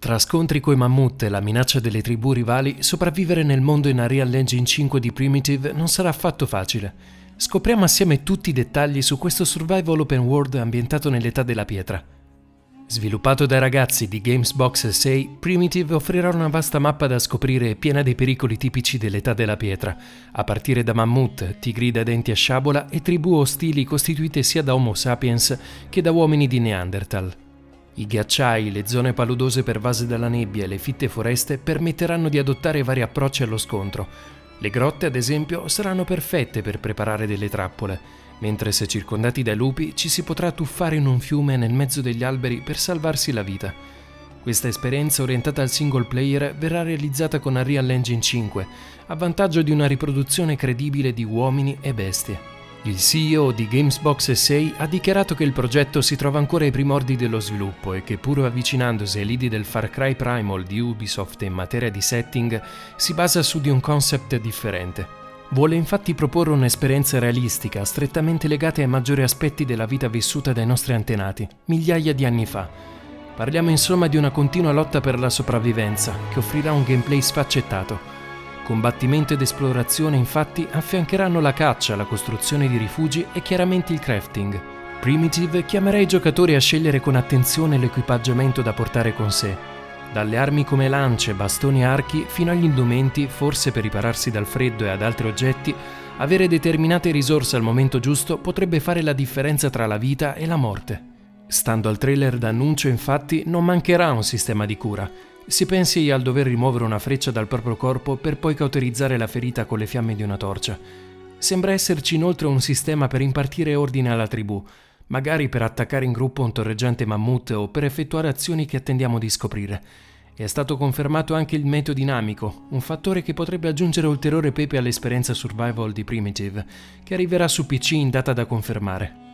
Tra scontri coi mammut e la minaccia delle tribù rivali, sopravvivere nel mondo in Unreal Engine 5 di Primitive non sarà affatto facile. Scopriamo assieme tutti i dettagli su questo survival open world ambientato nell'età della pietra. Sviluppato dai ragazzi di Gamesbox 6, Primitive offrirà una vasta mappa da scoprire piena dei pericoli tipici dell'età della pietra, a partire da mammut, tigri da denti a sciabola e tribù ostili costituite sia da Homo sapiens che da uomini di Neanderthal. I ghiacciai, le zone paludose pervase dalla nebbia e le fitte foreste permetteranno di adottare vari approcci allo scontro. Le grotte, ad esempio, saranno perfette per preparare delle trappole, mentre se circondati dai lupi ci si potrà tuffare in un fiume nel mezzo degli alberi per salvarsi la vita. Questa esperienza orientata al single player verrà realizzata con Unreal Engine 5, a vantaggio di una riproduzione credibile di uomini e bestie. Il CEO di Gamesbox 6 ha dichiarato che il progetto si trova ancora ai primordi dello sviluppo e che pur avvicinandosi ai lidi del Far Cry Primal di Ubisoft in materia di setting, si basa su di un concept differente. Vuole infatti proporre un'esperienza realistica, strettamente legata ai maggiori aspetti della vita vissuta dai nostri antenati, migliaia di anni fa. Parliamo insomma di una continua lotta per la sopravvivenza, che offrirà un gameplay sfaccettato, Combattimento ed esplorazione infatti affiancheranno la caccia, la costruzione di rifugi e chiaramente il crafting. Primitive chiamerà i giocatori a scegliere con attenzione l'equipaggiamento da portare con sé, dalle armi come lance, bastoni e archi fino agli indumenti, forse per ripararsi dal freddo e ad altri oggetti, avere determinate risorse al momento giusto potrebbe fare la differenza tra la vita e la morte. Stando al trailer d'annuncio, infatti, non mancherà un sistema di cura, si pensi al dover rimuovere una freccia dal proprio corpo per poi cauterizzare la ferita con le fiamme di una torcia. Sembra esserci inoltre un sistema per impartire ordine alla tribù, magari per attaccare in gruppo un torreggiante mammut o per effettuare azioni che attendiamo di scoprire. È stato confermato anche il meteo dinamico, un fattore che potrebbe aggiungere ulteriore pepe all'esperienza survival di Primitive, che arriverà su PC in data da confermare.